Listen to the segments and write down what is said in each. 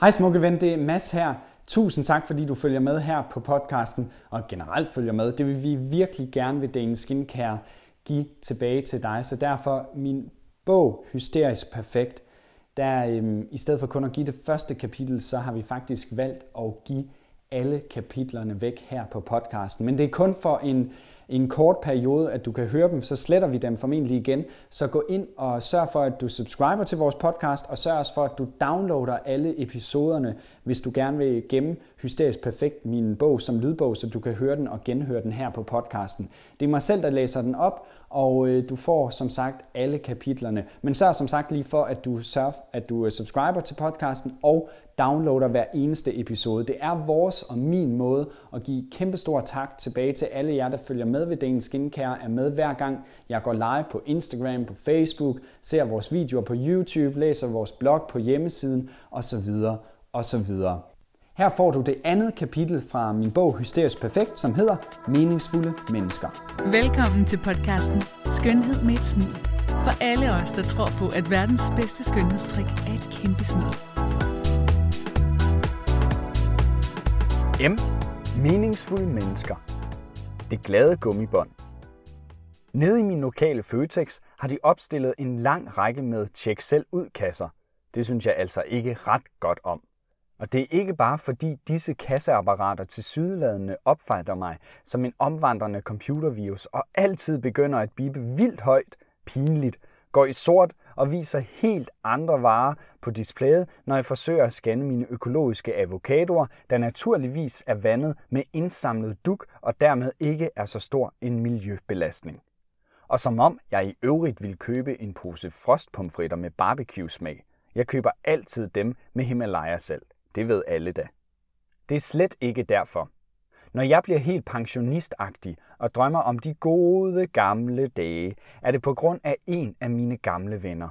Hej smukke ven, det er Mads her. Tusind tak, fordi du følger med her på podcasten, og generelt følger med. Det vil vi virkelig gerne ved Dane Skincare give tilbage til dig. Så derfor min bog, Hysterisk Perfekt, der øhm, i stedet for kun at give det første kapitel, så har vi faktisk valgt at give alle kapitlerne væk her på podcasten. Men det er kun for en i en kort periode, at du kan høre dem, så sletter vi dem formentlig igen. Så gå ind og sørg for, at du subscriber til vores podcast, og sørg også for, at du downloader alle episoderne, hvis du gerne vil gemme Hysterisk Perfekt, min bog som lydbog, så du kan høre den og genhøre den her på podcasten. Det er mig selv, der læser den op, og øh, du får som sagt alle kapitlerne. Men sørg som sagt lige for, at du sørg, at du øh, subscriber til podcasten og downloader hver eneste episode. Det er vores og min måde at give kæmpestor tak tilbage til alle jer, der følger med ved Dagens Skincare, er med hver gang jeg går live på Instagram, på Facebook, ser vores videoer på YouTube, læser vores blog på hjemmesiden osv. osv. Her får du det andet kapitel fra min bog Hysterisk Perfekt, som hedder Meningsfulde Mennesker. Velkommen til podcasten Skønhed med et smil. For alle os, der tror på, at verdens bedste skønhedstrik er et kæmpe smil. M. Meningsfulde mennesker. Det glade gummibånd. Nede i min lokale Føtex har de opstillet en lang række med tjek selv ud kasser. Det synes jeg altså ikke ret godt om. Og det er ikke bare fordi disse kasseapparater til sydladende opfatter mig som en omvandrende computervirus og altid begynder at bibe vildt højt, pinligt, går i sort og viser helt andre varer på displayet, når jeg forsøger at scanne mine økologiske avocadoer, der naturligvis er vandet med indsamlet duk og dermed ikke er så stor en miljøbelastning. Og som om jeg i øvrigt vil købe en pose frostpomfritter med barbecue-smag. Jeg køber altid dem med Himalaya selv. Det ved alle da. Det er slet ikke derfor. Når jeg bliver helt pensionistagtig og drømmer om de gode gamle dage, er det på grund af en af mine gamle venner.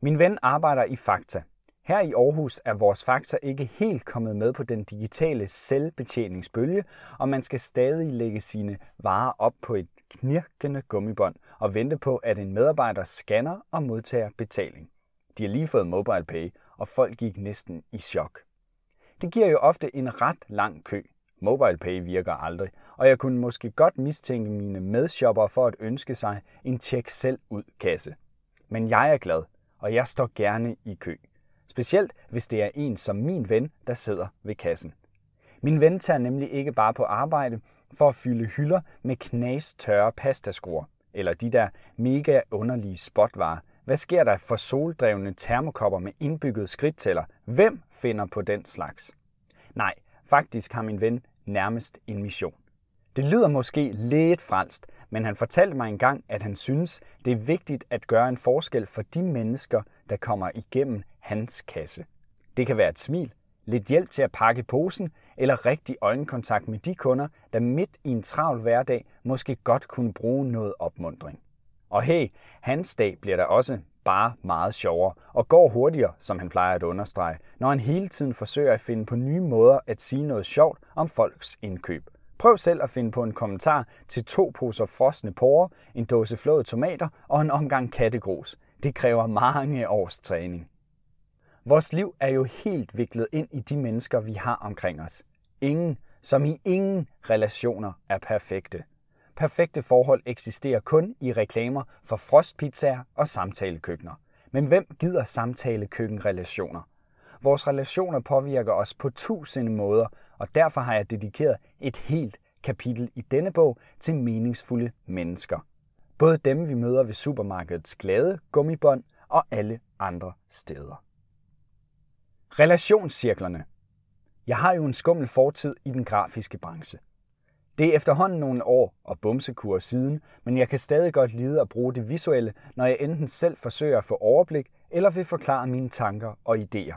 Min ven arbejder i Fakta. Her i Aarhus er vores Fakta ikke helt kommet med på den digitale selvbetjeningsbølge, og man skal stadig lægge sine varer op på et knirkende gummibånd og vente på, at en medarbejder scanner og modtager betaling. De har lige fået mobile pay, og folk gik næsten i chok. Det giver jo ofte en ret lang kø. MobilePay virker aldrig, og jeg kunne måske godt mistænke mine medshopper for at ønske sig en tjek selv ud kasse. Men jeg er glad, og jeg står gerne i kø. Specielt hvis det er en som min ven, der sidder ved kassen. Min ven tager nemlig ikke bare på arbejde for at fylde hylder med knas tørre pastaskruer, eller de der mega underlige spotvarer. Hvad sker der for soldrevne termokopper med indbygget skridttæller? Hvem finder på den slags? Nej, faktisk har min ven nærmest en mission. Det lyder måske lidt fransk, men han fortalte mig engang, at han synes, det er vigtigt at gøre en forskel for de mennesker, der kommer igennem hans kasse. Det kan være et smil, lidt hjælp til at pakke posen, eller rigtig øjenkontakt med de kunder, der midt i en travl hverdag måske godt kunne bruge noget opmundring. Og hey, hans dag bliver der også bare meget sjovere og går hurtigere, som han plejer at understrege, når han hele tiden forsøger at finde på nye måder at sige noget sjovt om folks indkøb. Prøv selv at finde på en kommentar til to poser frosne porre, en dåse flåede tomater og en omgang kattegrus. Det kræver mange års træning. Vores liv er jo helt viklet ind i de mennesker, vi har omkring os. Ingen, som i ingen relationer er perfekte. Perfekte forhold eksisterer kun i reklamer for frostpizzaer og samtalekøkkener. Men hvem gider samtalekøkkenrelationer? Vores relationer påvirker os på tusinde måder, og derfor har jeg dedikeret et helt kapitel i denne bog til meningsfulde mennesker. Både dem, vi møder ved supermarkedets glade gummibånd og alle andre steder. Relationscirklerne. Jeg har jo en skummel fortid i den grafiske branche. Det er efterhånden nogle år og bumsekur siden, men jeg kan stadig godt lide at bruge det visuelle, når jeg enten selv forsøger at få overblik eller vil forklare mine tanker og idéer.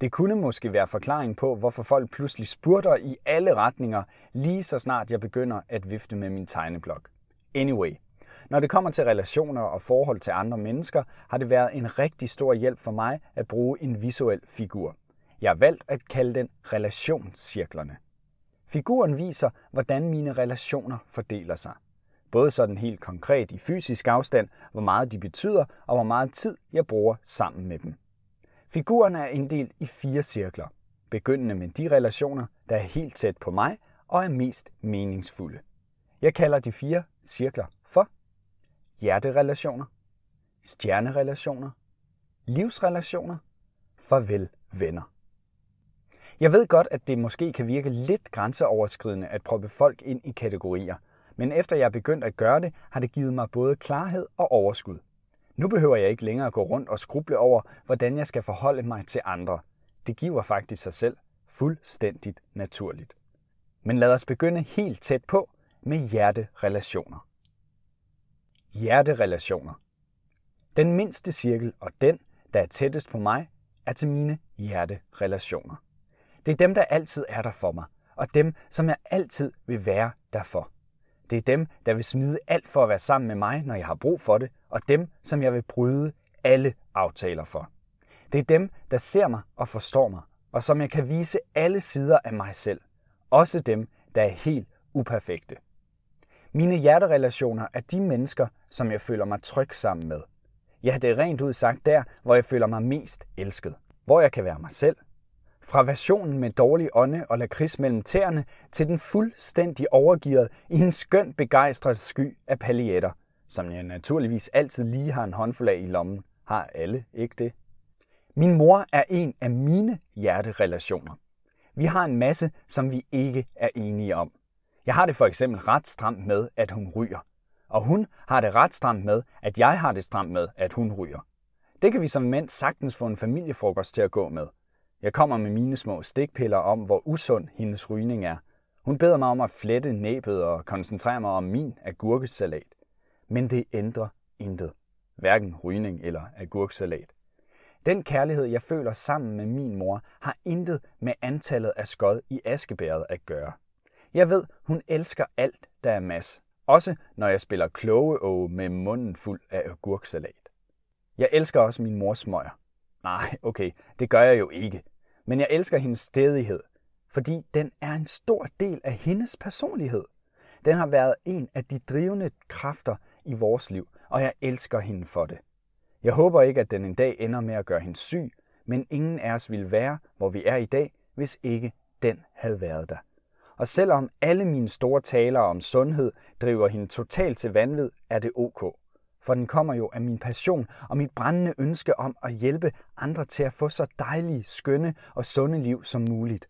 Det kunne måske være forklaring på, hvorfor folk pludselig spurter i alle retninger, lige så snart jeg begynder at vifte med min tegneblok. Anyway, når det kommer til relationer og forhold til andre mennesker, har det været en rigtig stor hjælp for mig at bruge en visuel figur. Jeg har valgt at kalde den relationscirklerne. Figuren viser, hvordan mine relationer fordeler sig. Både sådan helt konkret i fysisk afstand, hvor meget de betyder, og hvor meget tid jeg bruger sammen med dem. Figuren er inddelt i fire cirkler, begyndende med de relationer, der er helt tæt på mig og er mest meningsfulde. Jeg kalder de fire cirkler for hjerterelationer, stjernerelationer, livsrelationer, farvel venner. Jeg ved godt, at det måske kan virke lidt grænseoverskridende at proppe folk ind i kategorier, men efter jeg er begyndt at gøre det, har det givet mig både klarhed og overskud. Nu behøver jeg ikke længere gå rundt og skruble over, hvordan jeg skal forholde mig til andre. Det giver faktisk sig selv fuldstændigt naturligt. Men lad os begynde helt tæt på med hjerterelationer. Hjerterelationer. Den mindste cirkel og den, der er tættest på mig, er til mine hjerterelationer. Det er dem, der altid er der for mig, og dem, som jeg altid vil være der for. Det er dem, der vil smide alt for at være sammen med mig, når jeg har brug for det, og dem, som jeg vil bryde alle aftaler for. Det er dem, der ser mig og forstår mig, og som jeg kan vise alle sider af mig selv. Også dem, der er helt uperfekte. Mine hjerterelationer er de mennesker, som jeg føler mig tryg sammen med. Ja, det er rent ud sagt der, hvor jeg føler mig mest elsket. Hvor jeg kan være mig selv, fra versionen med dårlig ånde og lakrids mellem tæerne til den fuldstændig overgivet i en skøn begejstret sky af paljetter, som jeg naturligvis altid lige har en håndfuld af i lommen. Har alle ikke det? Min mor er en af mine hjerterelationer. Vi har en masse, som vi ikke er enige om. Jeg har det for eksempel ret stramt med, at hun ryger. Og hun har det ret stramt med, at jeg har det stramt med, at hun ryger. Det kan vi som mænd sagtens få en familiefrokost til at gå med – jeg kommer med mine små stikpiller om, hvor usund hendes rygning er. Hun beder mig om at flette næbet og koncentrere mig om min agurkesalat. Men det ændrer intet. Hverken rygning eller agurksalat. Den kærlighed, jeg føler sammen med min mor, har intet med antallet af skod i askebæret at gøre. Jeg ved, hun elsker alt, der er mas. Også når jeg spiller kloge med munden fuld af agurksalat. Jeg elsker også min mors smøger. Nej, okay, det gør jeg jo ikke. Men jeg elsker hendes stedighed, fordi den er en stor del af hendes personlighed. Den har været en af de drivende kræfter i vores liv, og jeg elsker hende for det. Jeg håber ikke, at den en dag ender med at gøre hende syg, men ingen af os ville være, hvor vi er i dag, hvis ikke den havde været der. Og selvom alle mine store taler om sundhed driver hende totalt til vanvid, er det ok for den kommer jo af min passion og mit brændende ønske om at hjælpe andre til at få så dejlige, skønne og sunde liv som muligt.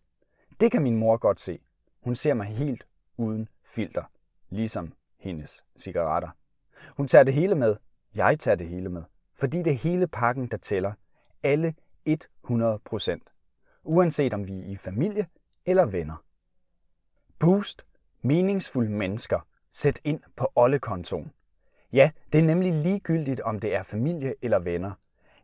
Det kan min mor godt se. Hun ser mig helt uden filter, ligesom hendes cigaretter. Hun tager det hele med. Jeg tager det hele med. Fordi det er hele pakken, der tæller. Alle 100 procent. Uanset om vi er i familie eller venner. Boost. Meningsfulde mennesker. Sæt ind på ollekontoen. Ja, det er nemlig ligegyldigt, om det er familie eller venner.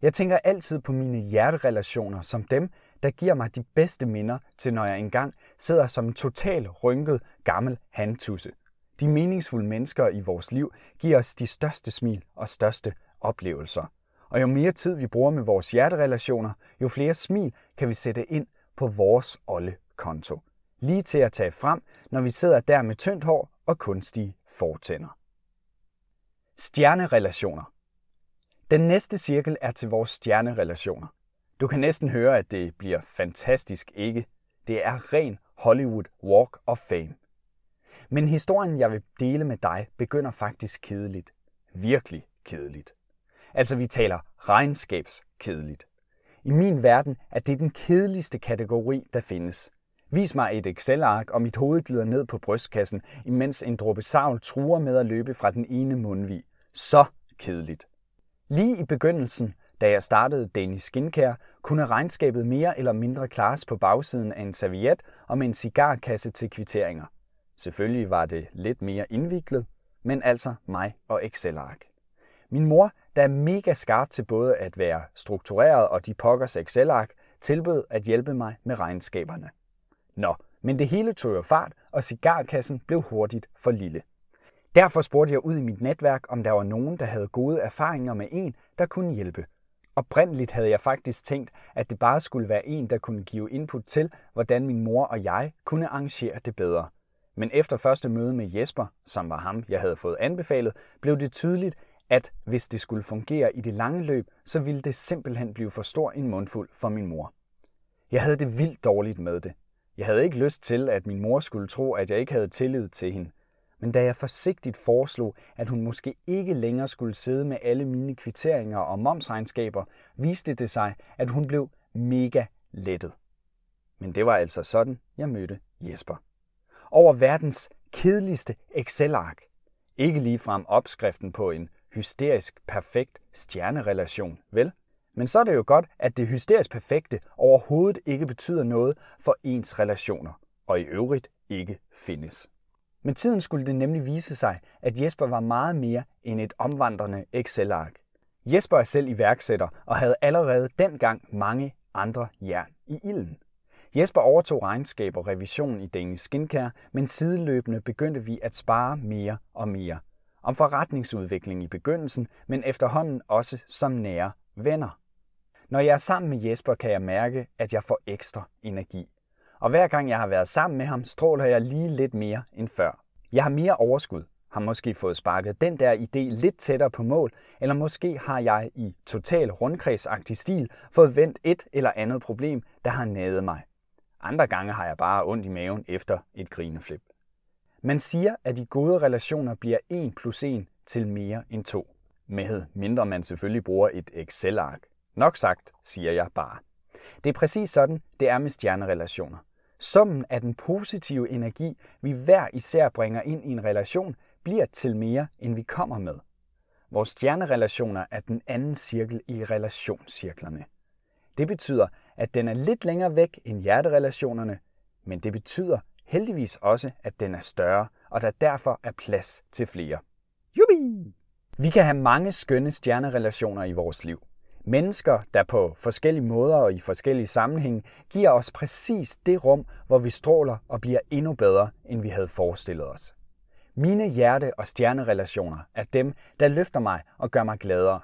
Jeg tænker altid på mine hjerterelationer som dem, der giver mig de bedste minder til, når jeg engang sidder som en total rynket gammel handtusse. De meningsfulde mennesker i vores liv giver os de største smil og største oplevelser. Og jo mere tid vi bruger med vores hjerterelationer, jo flere smil kan vi sætte ind på vores olle konto. Lige til at tage frem, når vi sidder der med tyndt hår og kunstige fortænder. Stjernerelationer. Den næste cirkel er til vores stjernerelationer. Du kan næsten høre, at det bliver fantastisk ikke. Det er ren Hollywood Walk of Fame. Men historien, jeg vil dele med dig, begynder faktisk kedeligt. Virkelig kedeligt. Altså, vi taler regnskabskedeligt. I min verden er det den kedeligste kategori, der findes. Vis mig et Excel-ark, og mit hoved glider ned på brystkassen, imens en dråbe savl truer med at løbe fra den ene mundvig. Så kedeligt. Lige i begyndelsen, da jeg startede Danish Skincare, kunne regnskabet mere eller mindre klares på bagsiden af en serviet og med en cigarkasse til kvitteringer. Selvfølgelig var det lidt mere indviklet, men altså mig og Excel-ark. Min mor, der er mega skarp til både at være struktureret og de pokkers Excel-ark, tilbød at hjælpe mig med regnskaberne. Nå, men det hele tog jo fart, og cigarkassen blev hurtigt for lille. Derfor spurgte jeg ud i mit netværk, om der var nogen, der havde gode erfaringer med en, der kunne hjælpe. Oprindeligt havde jeg faktisk tænkt, at det bare skulle være en, der kunne give input til, hvordan min mor og jeg kunne arrangere det bedre. Men efter første møde med Jesper, som var ham, jeg havde fået anbefalet, blev det tydeligt, at hvis det skulle fungere i det lange løb, så ville det simpelthen blive for stor en mundfuld for min mor. Jeg havde det vildt dårligt med det. Jeg havde ikke lyst til, at min mor skulle tro, at jeg ikke havde tillid til hende. Men da jeg forsigtigt foreslog, at hun måske ikke længere skulle sidde med alle mine kvitteringer og momsregnskaber, viste det sig, at hun blev mega lettet. Men det var altså sådan, jeg mødte Jesper. Over verdens kedeligste Excel-ark. Ikke ligefrem opskriften på en hysterisk perfekt stjernerelation, vel? Men så er det jo godt, at det hysterisk perfekte overhovedet ikke betyder noget for ens relationer, og i øvrigt ikke findes. Med tiden skulle det nemlig vise sig, at Jesper var meget mere end et omvandrende Excel-ark. Jesper er selv iværksætter og havde allerede dengang mange andre jern i ilden. Jesper overtog regnskab og revision i Danish Skincare, men sideløbende begyndte vi at spare mere og mere. Om forretningsudvikling i begyndelsen, men efterhånden også som nære venner. Når jeg er sammen med Jesper, kan jeg mærke, at jeg får ekstra energi. Og hver gang jeg har været sammen med ham, stråler jeg lige lidt mere end før. Jeg har mere overskud, har måske fået sparket den der idé lidt tættere på mål, eller måske har jeg i total rundkredsagtig stil fået vendt et eller andet problem, der har nædet mig. Andre gange har jeg bare ondt i maven efter et grineflip. Man siger, at de gode relationer bliver 1 plus 1 til mere end 2. Med mindre man selvfølgelig bruger et Excel-ark. Nok sagt, siger jeg bare. Det er præcis sådan, det er med stjernerelationer. Summen af den positive energi, vi hver især bringer ind i en relation, bliver til mere, end vi kommer med. Vores stjernerelationer er den anden cirkel i relationscirklerne. Det betyder, at den er lidt længere væk end hjerterelationerne, men det betyder heldigvis også, at den er større, og der derfor er plads til flere. Jubi! Vi kan have mange skønne stjernerelationer i vores liv. Mennesker, der på forskellige måder og i forskellige sammenhænge giver os præcis det rum, hvor vi stråler og bliver endnu bedre, end vi havde forestillet os. Mine hjerte- og stjernerelationer er dem, der løfter mig og gør mig gladere.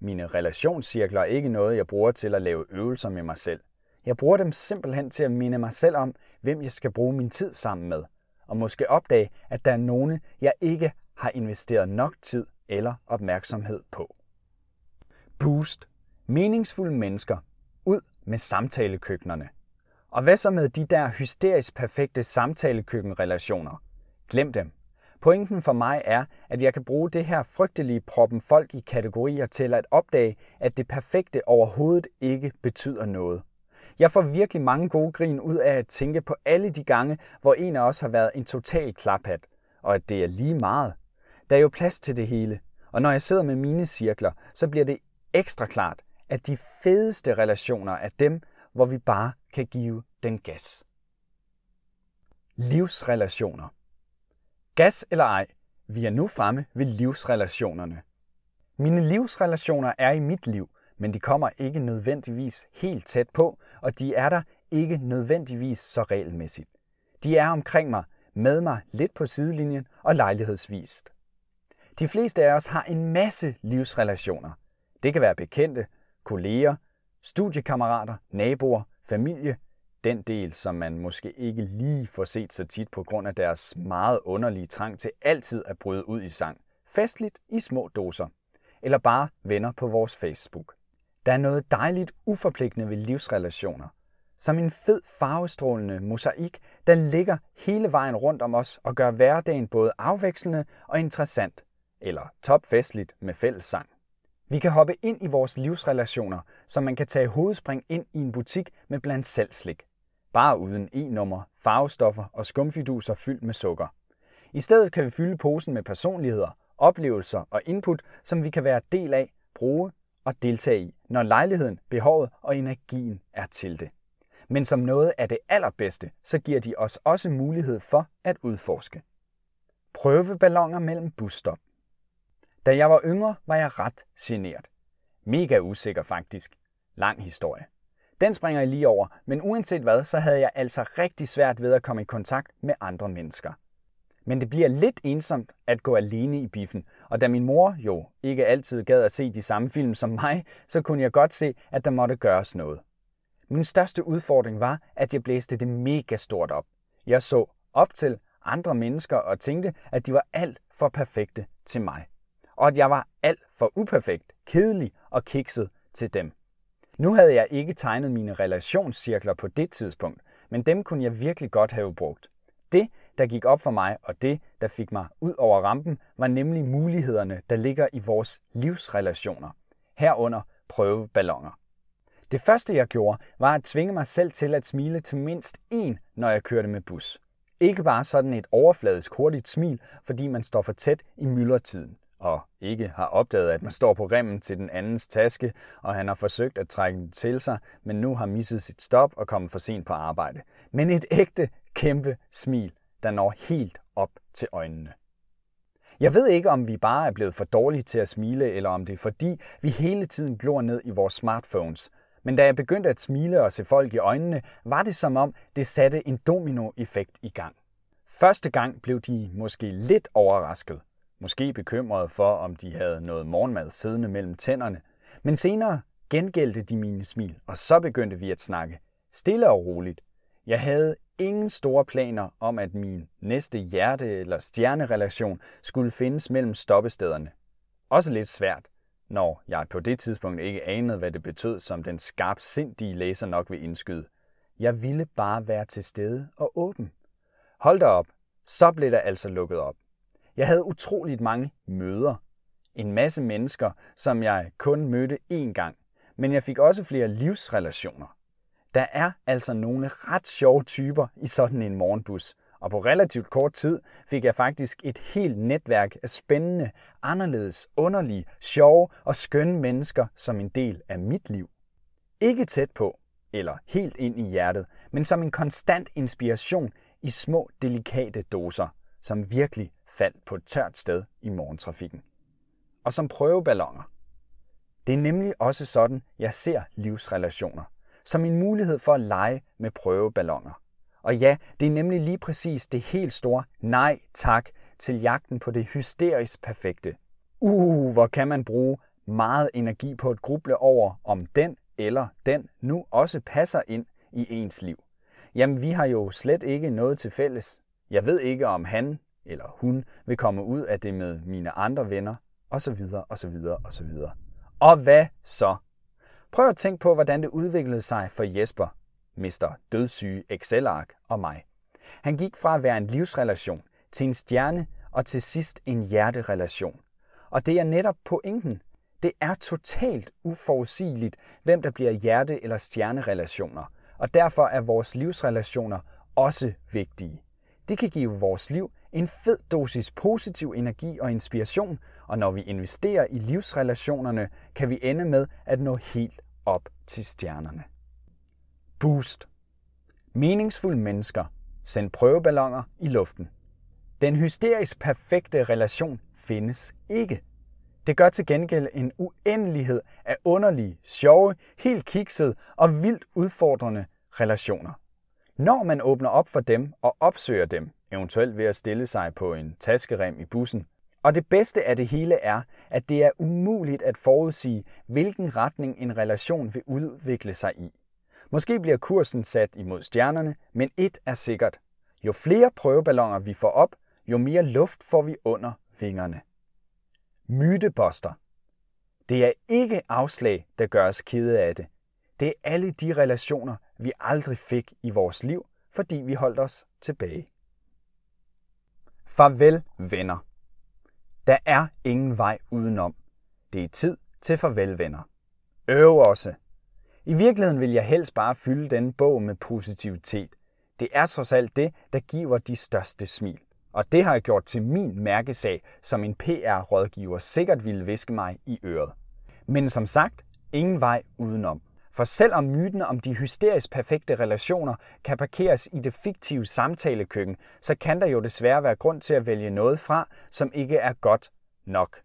Mine relationscirkler er ikke noget, jeg bruger til at lave øvelser med mig selv. Jeg bruger dem simpelthen til at minde mig selv om, hvem jeg skal bruge min tid sammen med, og måske opdage, at der er nogen, jeg ikke har investeret nok tid eller opmærksomhed på. Boost Meningsfulde mennesker. Ud med samtalekøkkenerne. Og hvad så med de der hysterisk perfekte samtalekøkkenrelationer? Glem dem. Pointen for mig er, at jeg kan bruge det her frygtelige proppen folk i kategorier til at opdage, at det perfekte overhovedet ikke betyder noget. Jeg får virkelig mange gode grin ud af at tænke på alle de gange, hvor en af os har været en total klaphat, og at det er lige meget. Der er jo plads til det hele, og når jeg sidder med mine cirkler, så bliver det ekstra klart, at de fedeste relationer er dem, hvor vi bare kan give den gas. Livsrelationer. Gas eller ej, vi er nu fremme ved livsrelationerne. Mine livsrelationer er i mit liv, men de kommer ikke nødvendigvis helt tæt på, og de er der ikke nødvendigvis så regelmæssigt. De er omkring mig, med mig lidt på sidelinjen og lejlighedsvist. De fleste af os har en masse livsrelationer. Det kan være bekendte, kolleger, studiekammerater, naboer, familie, den del, som man måske ikke lige får set så tit på grund af deres meget underlige trang til altid at bryde ud i sang. Festligt i små doser. Eller bare venner på vores Facebook. Der er noget dejligt uforpligtende ved livsrelationer. Som en fed farvestrålende mosaik, der ligger hele vejen rundt om os og gør hverdagen både afvekslende og interessant. Eller topfestligt med fællessang. Vi kan hoppe ind i vores livsrelationer, så man kan tage hovedspring ind i en butik med blandt selv slik. Bare uden e-nummer, farvestoffer og skumfiduser fyldt med sukker. I stedet kan vi fylde posen med personligheder, oplevelser og input, som vi kan være del af, bruge og deltage i, når lejligheden, behovet og energien er til det. Men som noget af det allerbedste, så giver de os også mulighed for at udforske. Prøveballoner mellem busstop. Da jeg var yngre, var jeg ret generet. Mega usikker faktisk. Lang historie. Den springer jeg lige over, men uanset hvad, så havde jeg altså rigtig svært ved at komme i kontakt med andre mennesker. Men det bliver lidt ensomt at gå alene i biffen, og da min mor jo ikke altid gad at se de samme film som mig, så kunne jeg godt se, at der måtte gøres noget. Min største udfordring var, at jeg blæste det mega stort op. Jeg så op til andre mennesker og tænkte, at de var alt for perfekte til mig og at jeg var alt for uperfekt, kedelig og kikset til dem. Nu havde jeg ikke tegnet mine relationscirkler på det tidspunkt, men dem kunne jeg virkelig godt have brugt. Det, der gik op for mig, og det, der fik mig ud over rampen, var nemlig mulighederne, der ligger i vores livsrelationer. Herunder prøveballoner. Det første, jeg gjorde, var at tvinge mig selv til at smile til mindst én, når jeg kørte med bus. Ikke bare sådan et overfladisk hurtigt smil, fordi man står for tæt i myldretiden og ikke har opdaget, at man står på remmen til den andens taske, og han har forsøgt at trække den til sig, men nu har misset sit stop og kommet for sent på arbejde. Men et ægte, kæmpe smil, der når helt op til øjnene. Jeg ved ikke, om vi bare er blevet for dårlige til at smile, eller om det er fordi, vi hele tiden glor ned i vores smartphones. Men da jeg begyndte at smile og se folk i øjnene, var det som om, det satte en dominoeffekt i gang. Første gang blev de måske lidt overrasket, måske bekymrede for, om de havde noget morgenmad siddende mellem tænderne. Men senere gengældte de mine smil, og så begyndte vi at snakke. Stille og roligt. Jeg havde ingen store planer om, at min næste hjerte- eller stjernerelation skulle findes mellem stoppestederne. Også lidt svært, når jeg på det tidspunkt ikke anede, hvad det betød, som den skarpsindige læser nok vil indskyde. Jeg ville bare være til stede og åben. Hold da op, så blev der altså lukket op. Jeg havde utroligt mange møder. En masse mennesker, som jeg kun mødte én gang. Men jeg fik også flere livsrelationer. Der er altså nogle ret sjove typer i sådan en morgenbus. Og på relativt kort tid fik jeg faktisk et helt netværk af spændende, anderledes, underlige, sjove og skønne mennesker som en del af mit liv. Ikke tæt på, eller helt ind i hjertet, men som en konstant inspiration i små, delikate doser, som virkelig faldt på et tørt sted i morgentrafikken. Og som prøveballoner. Det er nemlig også sådan, jeg ser livsrelationer. Som en mulighed for at lege med prøveballoner. Og ja, det er nemlig lige præcis det helt store nej tak til jagten på det hysterisk perfekte. Uh, hvor kan man bruge meget energi på at gruble over, om den eller den nu også passer ind i ens liv. Jamen, vi har jo slet ikke noget til fælles. Jeg ved ikke, om han eller hun vil komme ud af det med mine andre venner, osv. osv. osv. Og hvad så? Prøv at tænke på, hvordan det udviklede sig for Jesper, Mr. Dødssyge Excel-ark og mig. Han gik fra at være en livsrelation til en stjerne og til sidst en hjerterelation. Og det er netop pointen. Det er totalt uforudsigeligt, hvem der bliver hjerte- eller stjernerelationer. Og derfor er vores livsrelationer også vigtige. Det kan give vores liv en fed dosis positiv energi og inspiration, og når vi investerer i livsrelationerne, kan vi ende med at nå helt op til stjernerne. Boost. Meningsfulde mennesker. Send prøveballoner i luften. Den hysterisk perfekte relation findes ikke. Det gør til gengæld en uendelighed af underlige, sjove, helt kiksede og vildt udfordrende relationer. Når man åbner op for dem og opsøger dem, eventuelt ved at stille sig på en taskerem i bussen. Og det bedste af det hele er, at det er umuligt at forudsige, hvilken retning en relation vil udvikle sig i. Måske bliver kursen sat imod stjernerne, men et er sikkert. Jo flere prøveballoner vi får op, jo mere luft får vi under vingerne. Myteboster. Det er ikke afslag, der gør os kede af det. Det er alle de relationer, vi aldrig fik i vores liv, fordi vi holdt os tilbage. Farvel venner. Der er ingen vej udenom. Det er tid til farvel venner. Øv også. I virkeligheden vil jeg helst bare fylde denne bog med positivitet. Det er trods alt det, der giver de største smil. Og det har jeg gjort til min mærkesag, som en PR-rådgiver sikkert ville viske mig i øret. Men som sagt, ingen vej udenom. For selvom myten om de hysterisk perfekte relationer kan parkeres i det fiktive samtalekøkken, så kan der jo desværre være grund til at vælge noget fra, som ikke er godt nok.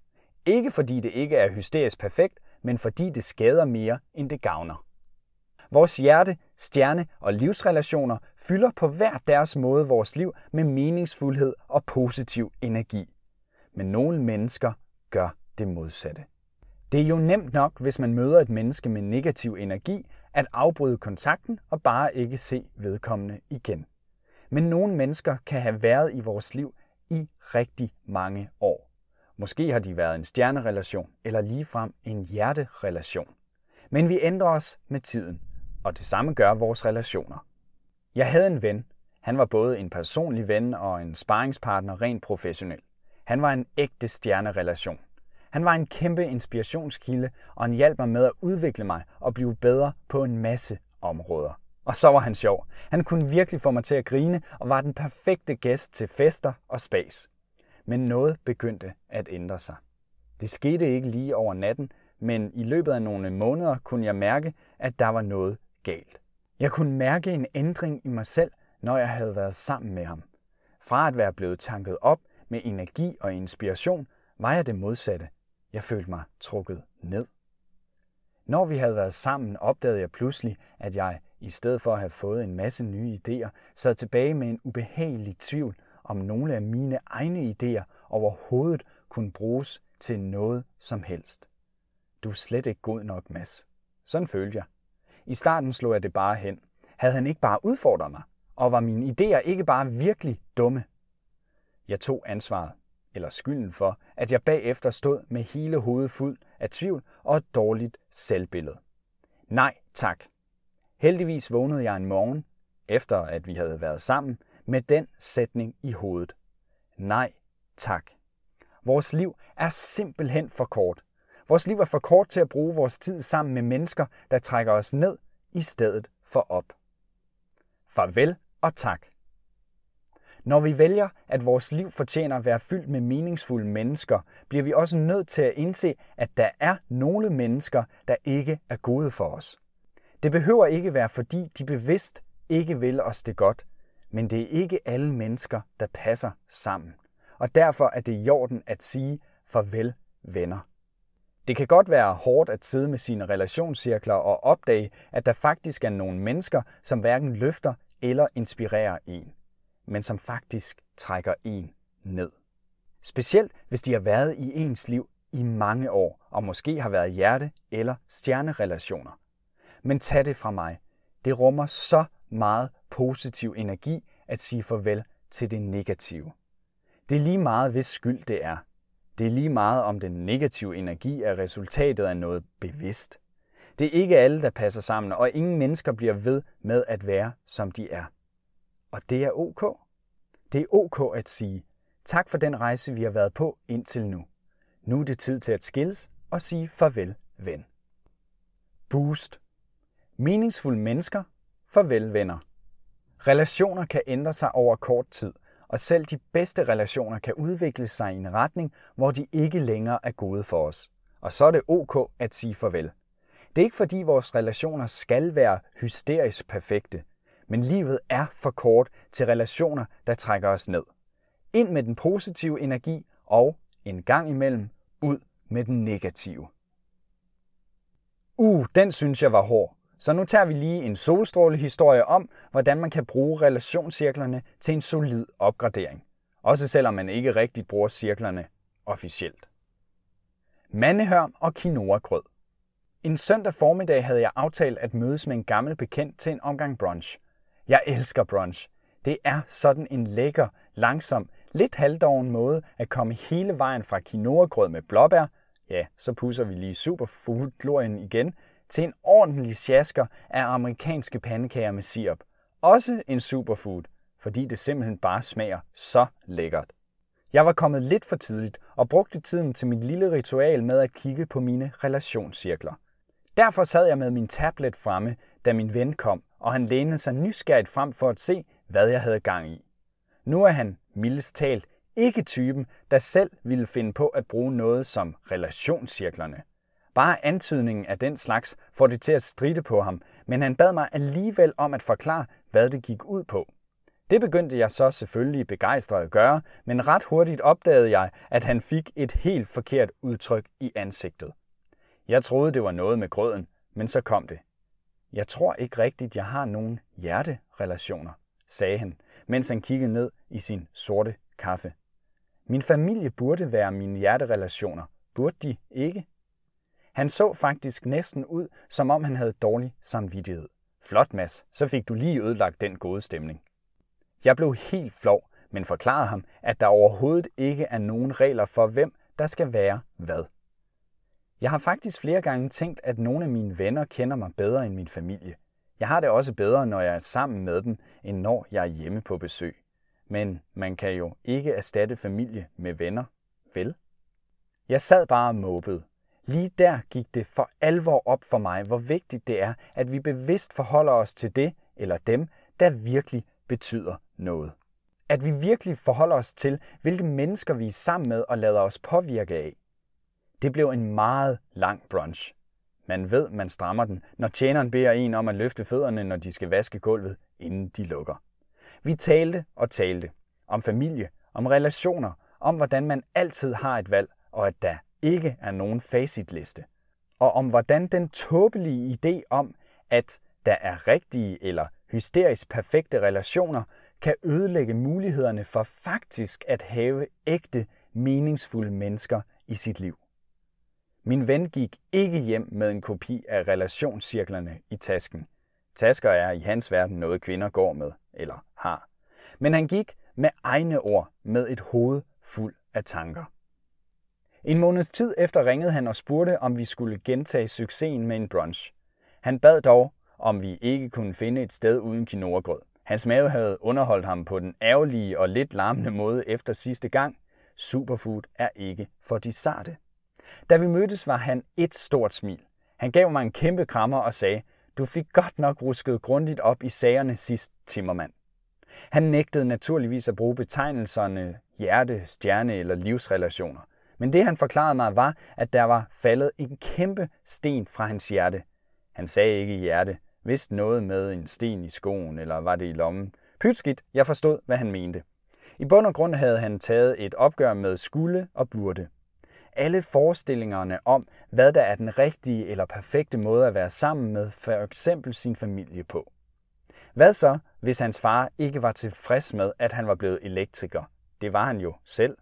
Ikke fordi det ikke er hysterisk perfekt, men fordi det skader mere, end det gavner. Vores hjerte, stjerne og livsrelationer fylder på hver deres måde vores liv med meningsfuldhed og positiv energi. Men nogle mennesker gør det modsatte. Det er jo nemt nok, hvis man møder et menneske med negativ energi, at afbryde kontakten og bare ikke se vedkommende igen. Men nogle mennesker kan have været i vores liv i rigtig mange år. Måske har de været en stjernerelation eller ligefrem en hjerterelation. Men vi ændrer os med tiden, og det samme gør vores relationer. Jeg havde en ven. Han var både en personlig ven og en sparringspartner rent professionel. Han var en ægte stjernerelation. Han var en kæmpe inspirationskilde, og han hjalp mig med at udvikle mig og blive bedre på en masse områder. Og så var han sjov. Han kunne virkelig få mig til at grine og var den perfekte gæst til fester og spas. Men noget begyndte at ændre sig. Det skete ikke lige over natten, men i løbet af nogle måneder kunne jeg mærke, at der var noget galt. Jeg kunne mærke en ændring i mig selv, når jeg havde været sammen med ham. Fra at være blevet tanket op med energi og inspiration, var jeg det modsatte. Jeg følte mig trukket ned. Når vi havde været sammen, opdagede jeg pludselig, at jeg, i stedet for at have fået en masse nye idéer, sad tilbage med en ubehagelig tvivl, om nogle af mine egne idéer overhovedet kunne bruges til noget som helst. Du er slet ikke god nok, Mads. Sådan følte jeg. I starten slog jeg det bare hen. Havde han ikke bare udfordret mig? Og var mine idéer ikke bare virkelig dumme? Jeg tog ansvaret, eller skylden for, at jeg bagefter stod med hele hovedet fuld af tvivl og et dårligt selvbillede. Nej, tak. Heldigvis vågnede jeg en morgen, efter at vi havde været sammen, med den sætning i hovedet. Nej, tak. Vores liv er simpelthen for kort. Vores liv er for kort til at bruge vores tid sammen med mennesker, der trækker os ned i stedet for op. Farvel og tak. Når vi vælger, at vores liv fortjener at være fyldt med meningsfulde mennesker, bliver vi også nødt til at indse, at der er nogle mennesker, der ikke er gode for os. Det behøver ikke være, fordi de bevidst ikke vil os det godt, men det er ikke alle mennesker, der passer sammen. Og derfor er det i orden at sige farvel venner. Det kan godt være hårdt at sidde med sine relationscirkler og opdage, at der faktisk er nogle mennesker, som hverken løfter eller inspirerer en, men som faktisk trækker en ned. Specielt hvis de har været i ens liv i mange år, og måske har været hjerte- eller stjernerelationer. Men tag det fra mig. Det rummer så meget positiv energi at sige farvel til det negative. Det er lige meget, hvis skyld det er. Det er lige meget, om den negative energi er resultatet af noget bevidst. Det er ikke alle, der passer sammen, og ingen mennesker bliver ved med at være, som de er. Og det er ok. Det er ok at sige, tak for den rejse, vi har været på indtil nu. Nu er det tid til at skilles og sige farvel, ven. Boost. Meningsfulde mennesker. Farvel, venner. Relationer kan ændre sig over kort tid, og selv de bedste relationer kan udvikle sig i en retning, hvor de ikke længere er gode for os. Og så er det ok at sige farvel. Det er ikke fordi vores relationer skal være hysterisk perfekte, men livet er for kort til relationer, der trækker os ned. Ind med den positive energi og en gang imellem ud med den negative. Uh, den synes jeg var hård. Så nu tager vi lige en solstrålehistorie om, hvordan man kan bruge relationscirklerne til en solid opgradering. Også selvom man ikke rigtigt bruger cirklerne officielt. Mandehørm og quinoa-grød. En søndag formiddag havde jeg aftalt at mødes med en gammel bekendt til en omgang brunch. Jeg elsker brunch. Det er sådan en lækker, langsom, lidt halvdoven måde at komme hele vejen fra quinoa-grød med blåbær, ja, så pusser vi lige superfood-glorien igen, til en ordentlig sjasker af amerikanske pandekager med sirup. Også en superfood, fordi det simpelthen bare smager så lækkert. Jeg var kommet lidt for tidligt og brugte tiden til mit lille ritual med at kigge på mine relationscirkler. Derfor sad jeg med min tablet fremme, da min ven kom, og han lænede sig nysgerrigt frem for at se, hvad jeg havde gang i. Nu er han, mildest talt, ikke typen, der selv ville finde på at bruge noget som relationscirklerne. Bare antydningen af den slags får det til at stride på ham, men han bad mig alligevel om at forklare, hvad det gik ud på. Det begyndte jeg så selvfølgelig begejstret at gøre, men ret hurtigt opdagede jeg, at han fik et helt forkert udtryk i ansigtet. Jeg troede, det var noget med grøden, men så kom det. Jeg tror ikke rigtigt, jeg har nogen hjerterelationer, sagde han, mens han kiggede ned i sin sorte kaffe. Min familie burde være mine hjerterelationer. Burde de ikke? Han så faktisk næsten ud, som om han havde dårlig samvittighed. Flot, Mads, så fik du lige ødelagt den gode stemning. Jeg blev helt flov, men forklarede ham, at der overhovedet ikke er nogen regler for, hvem der skal være hvad. Jeg har faktisk flere gange tænkt, at nogle af mine venner kender mig bedre end min familie. Jeg har det også bedre, når jeg er sammen med dem, end når jeg er hjemme på besøg. Men man kan jo ikke erstatte familie med venner, vel? Jeg sad bare og måbede. Lige der gik det for alvor op for mig, hvor vigtigt det er, at vi bevidst forholder os til det eller dem, der virkelig betyder noget. At vi virkelig forholder os til, hvilke mennesker vi er sammen med og lader os påvirke af. Det blev en meget lang brunch. Man ved, man strammer den, når tjeneren beder en om at løfte fødderne, når de skal vaske gulvet, inden de lukker. Vi talte og talte om familie, om relationer, om hvordan man altid har et valg, og at der ikke er nogen facitliste. Og om hvordan den tåbelige idé om, at der er rigtige eller hysterisk perfekte relationer, kan ødelægge mulighederne for faktisk at have ægte, meningsfulde mennesker i sit liv. Min ven gik ikke hjem med en kopi af relationscirklerne i tasken. Tasker er i hans verden noget kvinder går med, eller har. Men han gik med egne ord med et hoved fuld af tanker. En måneds tid efter ringede han og spurgte, om vi skulle gentage succesen med en brunch. Han bad dog, om vi ikke kunne finde et sted uden quinoa-grød. Hans mave havde underholdt ham på den ærgerlige og lidt larmende måde efter sidste gang. Superfood er ikke for de sarte. Da vi mødtes, var han et stort smil. Han gav mig en kæmpe krammer og sagde, du fik godt nok rusket grundigt op i sagerne sidst, Timmermand. Han nægtede naturligvis at bruge betegnelserne hjerte, stjerne eller livsrelationer. Men det han forklarede mig var, at der var faldet en kæmpe sten fra hans hjerte. Han sagde ikke hjerte, vist noget med en sten i skoen, eller var det i lommen. Pytskidt, jeg forstod, hvad han mente. I bund og grund havde han taget et opgør med skulle og burde. Alle forestillingerne om, hvad der er den rigtige eller perfekte måde at være sammen med for eksempel sin familie på. Hvad så, hvis hans far ikke var tilfreds med, at han var blevet elektriker? Det var han jo selv.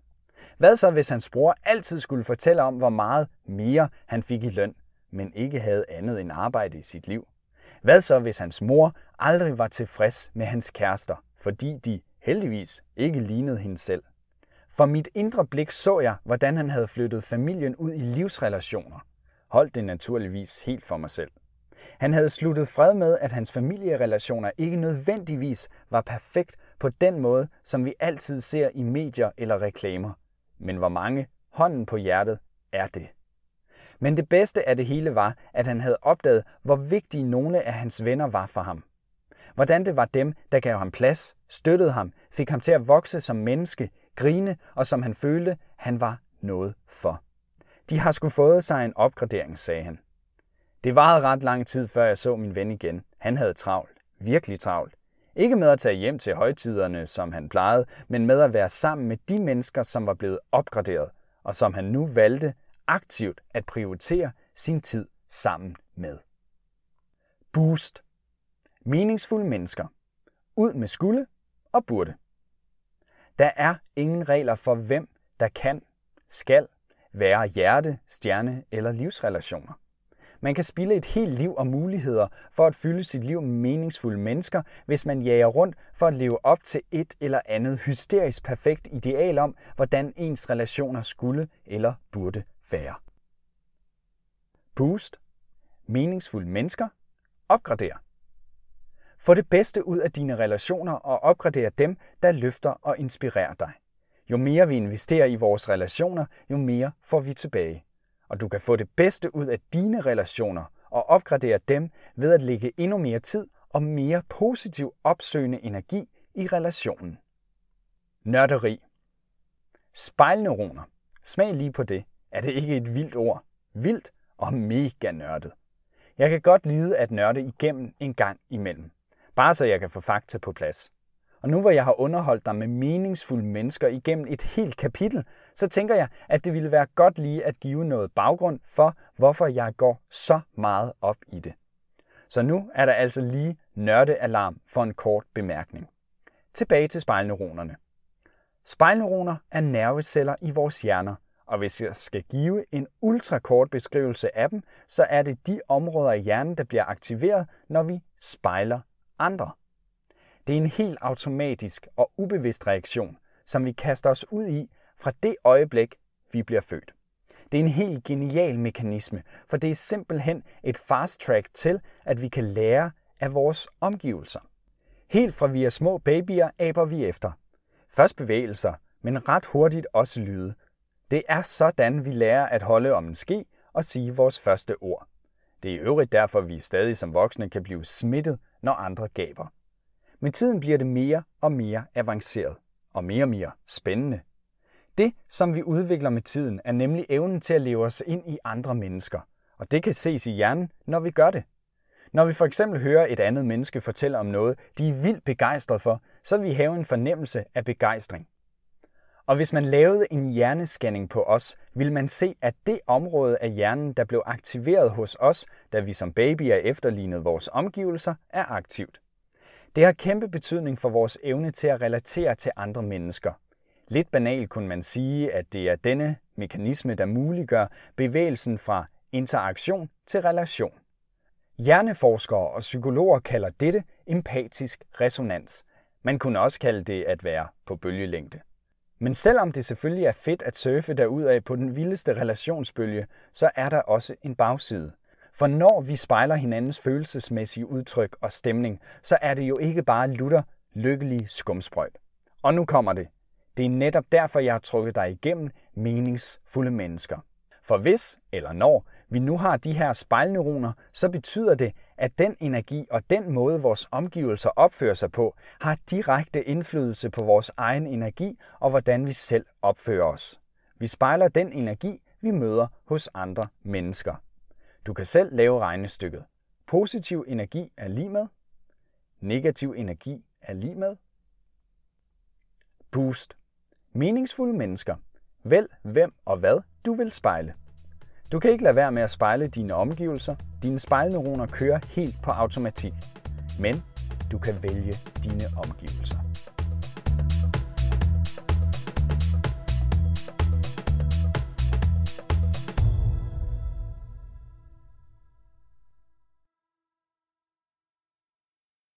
Hvad så, hvis hans bror altid skulle fortælle om, hvor meget mere han fik i løn, men ikke havde andet end arbejde i sit liv? Hvad så, hvis hans mor aldrig var tilfreds med hans kærester, fordi de heldigvis ikke lignede hende selv? For mit indre blik så jeg, hvordan han havde flyttet familien ud i livsrelationer. Holdt det naturligvis helt for mig selv. Han havde sluttet fred med, at hans familierelationer ikke nødvendigvis var perfekt på den måde, som vi altid ser i medier eller reklamer. Men hvor mange, hånden på hjertet, er det? Men det bedste af det hele var, at han havde opdaget, hvor vigtige nogle af hans venner var for ham. Hvordan det var dem, der gav ham plads, støttede ham, fik ham til at vokse som menneske, grine og som han følte, han var noget for. De har sgu fået sig en opgradering, sagde han. Det varede ret lang tid, før jeg så min ven igen. Han havde travlt. Virkelig travlt. Ikke med at tage hjem til højtiderne, som han plejede, men med at være sammen med de mennesker, som var blevet opgraderet, og som han nu valgte aktivt at prioritere sin tid sammen med. Boost. Meningsfulde mennesker. Ud med skulle og burde. Der er ingen regler for, hvem der kan, skal være hjerte, stjerne eller livsrelationer. Man kan spille et helt liv og muligheder for at fylde sit liv med meningsfulde mennesker, hvis man jager rundt for at leve op til et eller andet hysterisk perfekt ideal om, hvordan ens relationer skulle eller burde være. Boost. Meningsfulde mennesker. Opgrader. Få det bedste ud af dine relationer og opgradere dem, der løfter og inspirerer dig. Jo mere vi investerer i vores relationer, jo mere får vi tilbage og du kan få det bedste ud af dine relationer og opgradere dem ved at lægge endnu mere tid og mere positiv opsøgende energi i relationen. Nørderi. Spejlneuroner. Smag lige på det. Er det ikke et vildt ord? Vildt og mega nørdet. Jeg kan godt lide at nørde igennem en gang imellem. Bare så jeg kan få fakta på plads. Og nu hvor jeg har underholdt dig med meningsfulde mennesker igennem et helt kapitel, så tænker jeg, at det ville være godt lige at give noget baggrund for, hvorfor jeg går så meget op i det. Så nu er der altså lige nørdealarm for en kort bemærkning. Tilbage til spejlneuronerne. Spejlneuroner er nerveceller i vores hjerner, og hvis jeg skal give en ultrakort beskrivelse af dem, så er det de områder i hjernen, der bliver aktiveret, når vi spejler andre. Det er en helt automatisk og ubevidst reaktion, som vi kaster os ud i fra det øjeblik, vi bliver født. Det er en helt genial mekanisme, for det er simpelthen et fast track til, at vi kan lære af vores omgivelser. Helt fra vi er små babyer, aber vi efter. Først bevægelser, men ret hurtigt også lyde. Det er sådan, vi lærer at holde om en ski og sige vores første ord. Det er i øvrigt derfor, vi stadig som voksne kan blive smittet, når andre gaber. Med tiden bliver det mere og mere avanceret og mere og mere spændende. Det, som vi udvikler med tiden, er nemlig evnen til at leve os ind i andre mennesker. Og det kan ses i hjernen, når vi gør det. Når vi for eksempel hører et andet menneske fortælle om noget, de er vildt begejstret for, så vil vi have en fornemmelse af begejstring. Og hvis man lavede en hjernescanning på os, vil man se, at det område af hjernen, der blev aktiveret hos os, da vi som babyer efterlignede vores omgivelser, er aktivt. Det har kæmpe betydning for vores evne til at relatere til andre mennesker. Lidt banalt kunne man sige, at det er denne mekanisme, der muliggør bevægelsen fra interaktion til relation. Hjerneforskere og psykologer kalder dette empatisk resonans. Man kunne også kalde det at være på bølgelængde. Men selvom det selvfølgelig er fedt at surfe derudad på den vildeste relationsbølge, så er der også en bagside. For når vi spejler hinandens følelsesmæssige udtryk og stemning, så er det jo ikke bare lutter lykkelig skumsprøjt. Og nu kommer det. Det er netop derfor, jeg har trukket dig igennem meningsfulde mennesker. For hvis eller når vi nu har de her spejlneuroner, så betyder det, at den energi og den måde, vores omgivelser opfører sig på, har direkte indflydelse på vores egen energi og hvordan vi selv opfører os. Vi spejler den energi, vi møder hos andre mennesker. Du kan selv lave regnestykket. Positiv energi er lige med. Negativ energi er lige med. Boost. Meningsfulde mennesker. Vælg hvem og hvad du vil spejle. Du kan ikke lade være med at spejle dine omgivelser. Dine spejlneuroner kører helt på automatik. Men du kan vælge dine omgivelser.